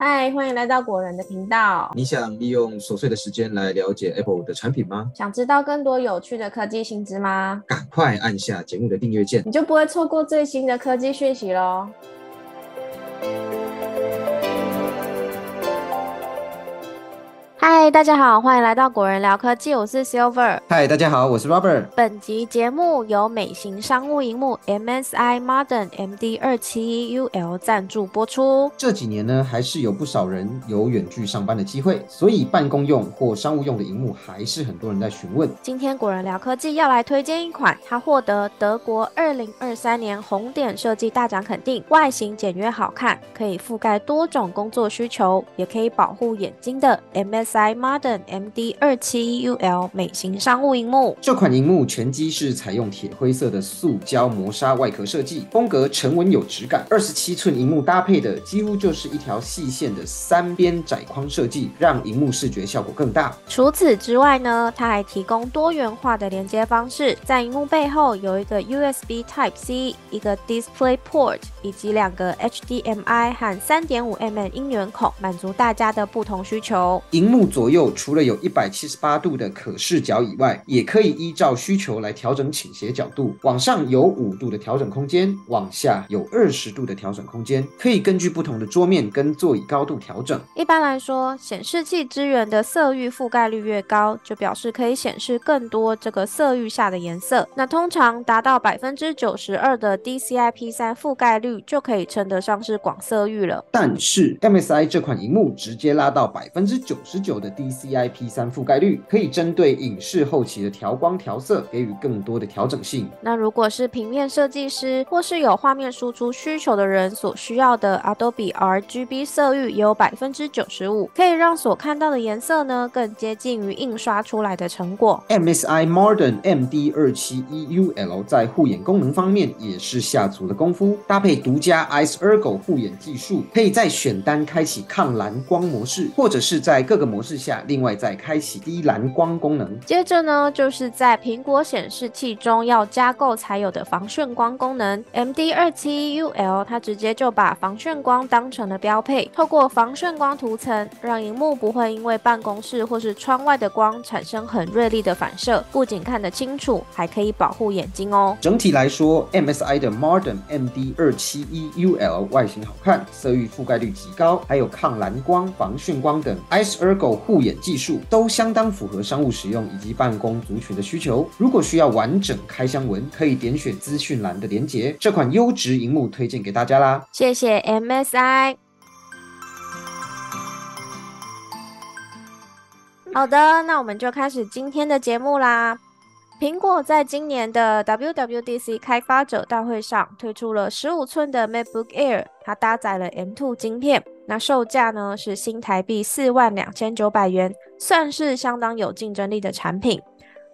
嗨，欢迎来到果仁的频道。你想利用琐碎的时间来了解 Apple 的产品吗？想知道更多有趣的科技新知吗？赶快按下节目的订阅键，你就不会错过最新的科技讯息喽。嗨，大家好，欢迎来到果仁聊科技，我是 Silver。嗨，大家好，我是 Robert。本集节目由美型商务荧幕 MSI Modern MD 二七一 UL 赞助播出。这几年呢，还是有不少人有远距上班的机会，所以办公用或商务用的荧幕还是很多人在询问。今天果仁聊科技要来推荐一款，它获得德国二零二三年红点设计大奖肯定，外形简约好看，可以覆盖多种工作需求，也可以保护眼睛的 MS。Modern MD 二七一 UL 美型商务荧幕，这款荧幕全机是采用铁灰色的塑胶磨砂外壳设计，风格沉稳有质感。二十七寸荧幕搭配的几乎就是一条细线的三边窄框设计，让荧幕视觉效果更大。除此之外呢，它还提供多元化的连接方式，在荧幕背后有一个 USB Type C，一个 Display Port，以及两个 HDMI 和三点五 mm 音源孔，满足大家的不同需求。荧幕。左右除了有一百七十八度的可视角以外，也可以依照需求来调整倾斜角度。往上有五度的调整空间，往下有二十度的调整空间，可以根据不同的桌面跟座椅高度调整。一般来说，显示器支援的色域覆盖率越高，就表示可以显示更多这个色域下的颜色。那通常达到百分之九十二的 DCI-P 三覆盖率，就可以称得上是广色域了。但是 MSI 这款荧幕直接拉到百分之九十九。的 DCI-P 三覆盖率可以针对影视后期的调光调色给予更多的调整性。那如果是平面设计师或是有画面输出需求的人所需要的 Adobe RGB 色域也有百分之九十五，可以让所看到的颜色呢更接近于印刷出来的成果。MSI Modern MD 二七一 UL 在护眼功能方面也是下足了功夫，搭配独家 Ice Ergo 护眼技术，可以在选单开启抗蓝光模式，或者是在各个模式。下，另外再开启低蓝光功能。接着呢，就是在苹果显示器中要加购才有的防眩光功能。MD 二七 UL 它直接就把防眩光当成了标配，透过防眩光涂层，让荧幕不会因为办公室或是窗外的光产生很锐利的反射，不仅看得清楚，还可以保护眼睛哦。整体来说，MSI 的 Modern MD 二七一 UL 外形好看，色域覆盖率极高，还有抗蓝光、防眩光等 Ice Ergo。护眼技术都相当符合商务使用以及办公族群的需求。如果需要完整开箱文，可以点选资讯栏的连结。这款优质荧幕推荐给大家啦！谢谢 MSI。好的，那我们就开始今天的节目啦。苹果在今年的 WWDC 开发者大会上推出了十五寸的 MacBook Air，它搭载了 M2 晶片。那售价呢是新台币四万两千九百元，算是相当有竞争力的产品。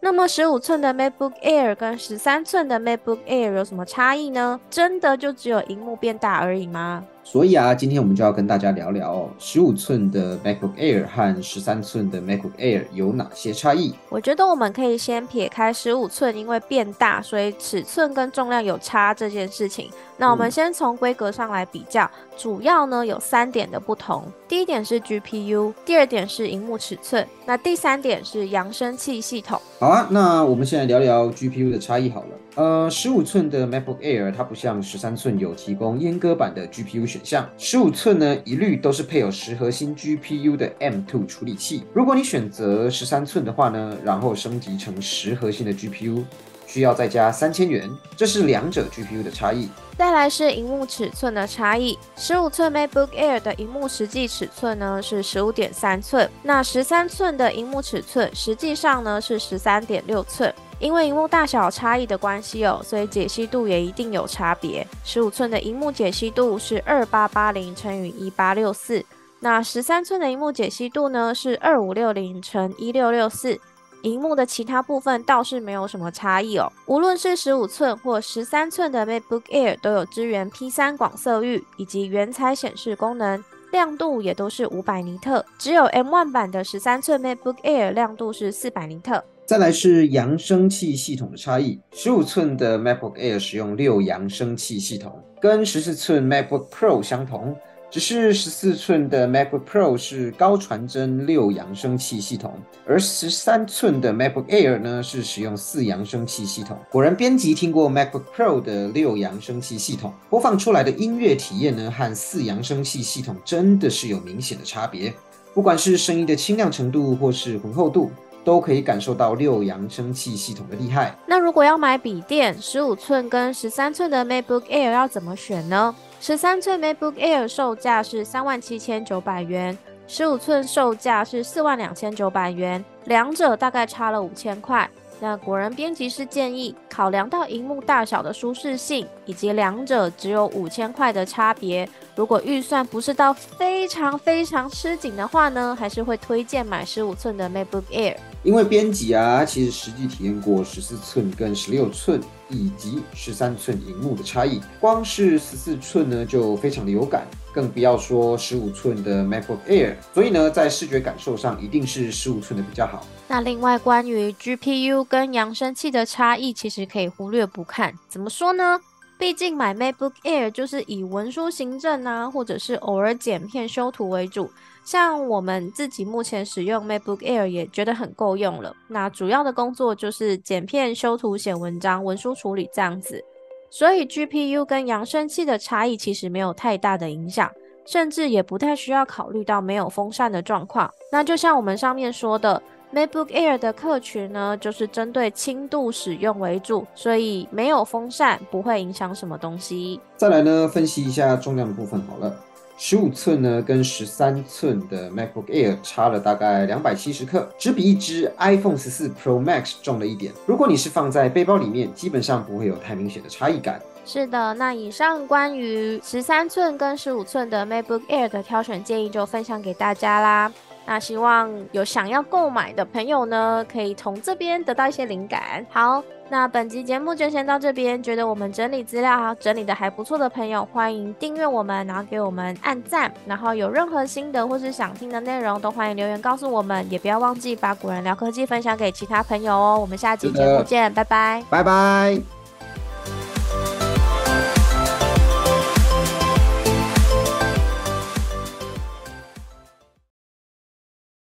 那么十五寸的 MacBook Air 跟十三寸的 MacBook Air 有什么差异呢？真的就只有荧幕变大而已吗？所以啊，今天我们就要跟大家聊聊十五寸的 MacBook Air 和十三寸的 MacBook Air 有哪些差异。我觉得我们可以先撇开十五寸因为变大，所以尺寸跟重量有差这件事情。那我们先从规格上来比较，主要呢有三点的不同。第一点是 GPU，第二点是荧幕尺寸，那第三点是扬声器系统。好啊，那我们现在聊聊 GPU 的差异好了。呃，十五寸的 MacBook Air 它不像十三寸有提供阉割版的 GPU 选项，十五寸呢一律都是配有十核心 GPU 的 M2 处理器。如果你选择十三寸的话呢，然后升级成十核心的 GPU。需要再加三千元，这是两者 GPU 的差异。再来是荧幕尺寸的差异，十五寸 MacBook Air 的荧幕实际尺寸呢是十五点三寸，那十三寸的荧幕尺寸实际上呢是十三点六寸。因为荧幕大小差异的关系哦，所以解析度也一定有差别。十五寸的荧幕解析度是二八八零乘以一八六四，那十三寸的荧幕解析度呢是二五六零乘一六六四。荧幕的其他部分倒是没有什么差异哦。无论是十五寸或十三寸的 MacBook Air 都有支援 P3 广色域以及原彩显示功能，亮度也都是五百尼特。只有 M1 版的十三寸 MacBook Air 亮度是四百尼特。再来是扬声器系统的差异，十五寸的 MacBook Air 使用六扬声器系统，跟十四寸 MacBook Pro 相同。只是十四寸的 MacBook Pro 是高传真六扬声器系统，而十三寸的 MacBook Air 呢是使用四扬声器系统。果然，编辑听过 MacBook Pro 的六扬声器系统，播放出来的音乐体验呢和四扬声器系统真的是有明显的差别，不管是声音的清亮程度或是浑厚度。都可以感受到六扬声器系统的厉害。那如果要买笔电，十五寸跟十三寸的 MacBook Air 要怎么选呢？十三寸 MacBook Air 售价是三万七千九百元，十五寸售价是四万两千九百元，两者大概差了五千块。那果然编辑是建议，考量到荧幕大小的舒适性，以及两者只有五千块的差别，如果预算不是到非常非常吃紧的话呢，还是会推荐买十五寸的 MacBook Air。因为编辑啊，其实实际体验过十四寸跟十六寸以及十三寸荧幕的差异，光是十四寸呢就非常的有感，更不要说十五寸的 MacBook Air。所以呢，在视觉感受上，一定是十五寸的比较好。那另外关于 GPU 跟扬声器的差异，其实可以忽略不看。怎么说呢？毕竟买 MacBook Air 就是以文书行政啊，或者是偶尔剪片修图为主。像我们自己目前使用 MacBook Air 也觉得很够用了。那主要的工作就是剪片、修图、写文章、文书处理这样子。所以 GPU 跟扬声器的差异其实没有太大的影响，甚至也不太需要考虑到没有风扇的状况。那就像我们上面说的，MacBook Air 的客群呢，就是针对轻度使用为主，所以没有风扇不会影响什么东西。再来呢，分析一下重量的部分好了。十五寸呢，跟十三寸的 MacBook Air 差了大概两百七十克，只比一只 iPhone 十四 Pro Max 重了一点。如果你是放在背包里面，基本上不会有太明显的差异感。是的，那以上关于十三寸跟十五寸的 MacBook Air 的挑选建议就分享给大家啦。那希望有想要购买的朋友呢，可以从这边得到一些灵感。好，那本集节目就先到这边。觉得我们整理资料整理的还不错的朋友，欢迎订阅我们，然后给我们按赞。然后有任何心得或是想听的内容，都欢迎留言告诉我们。也不要忘记把古人聊科技分享给其他朋友哦。我们下期节目见，拜拜，拜拜。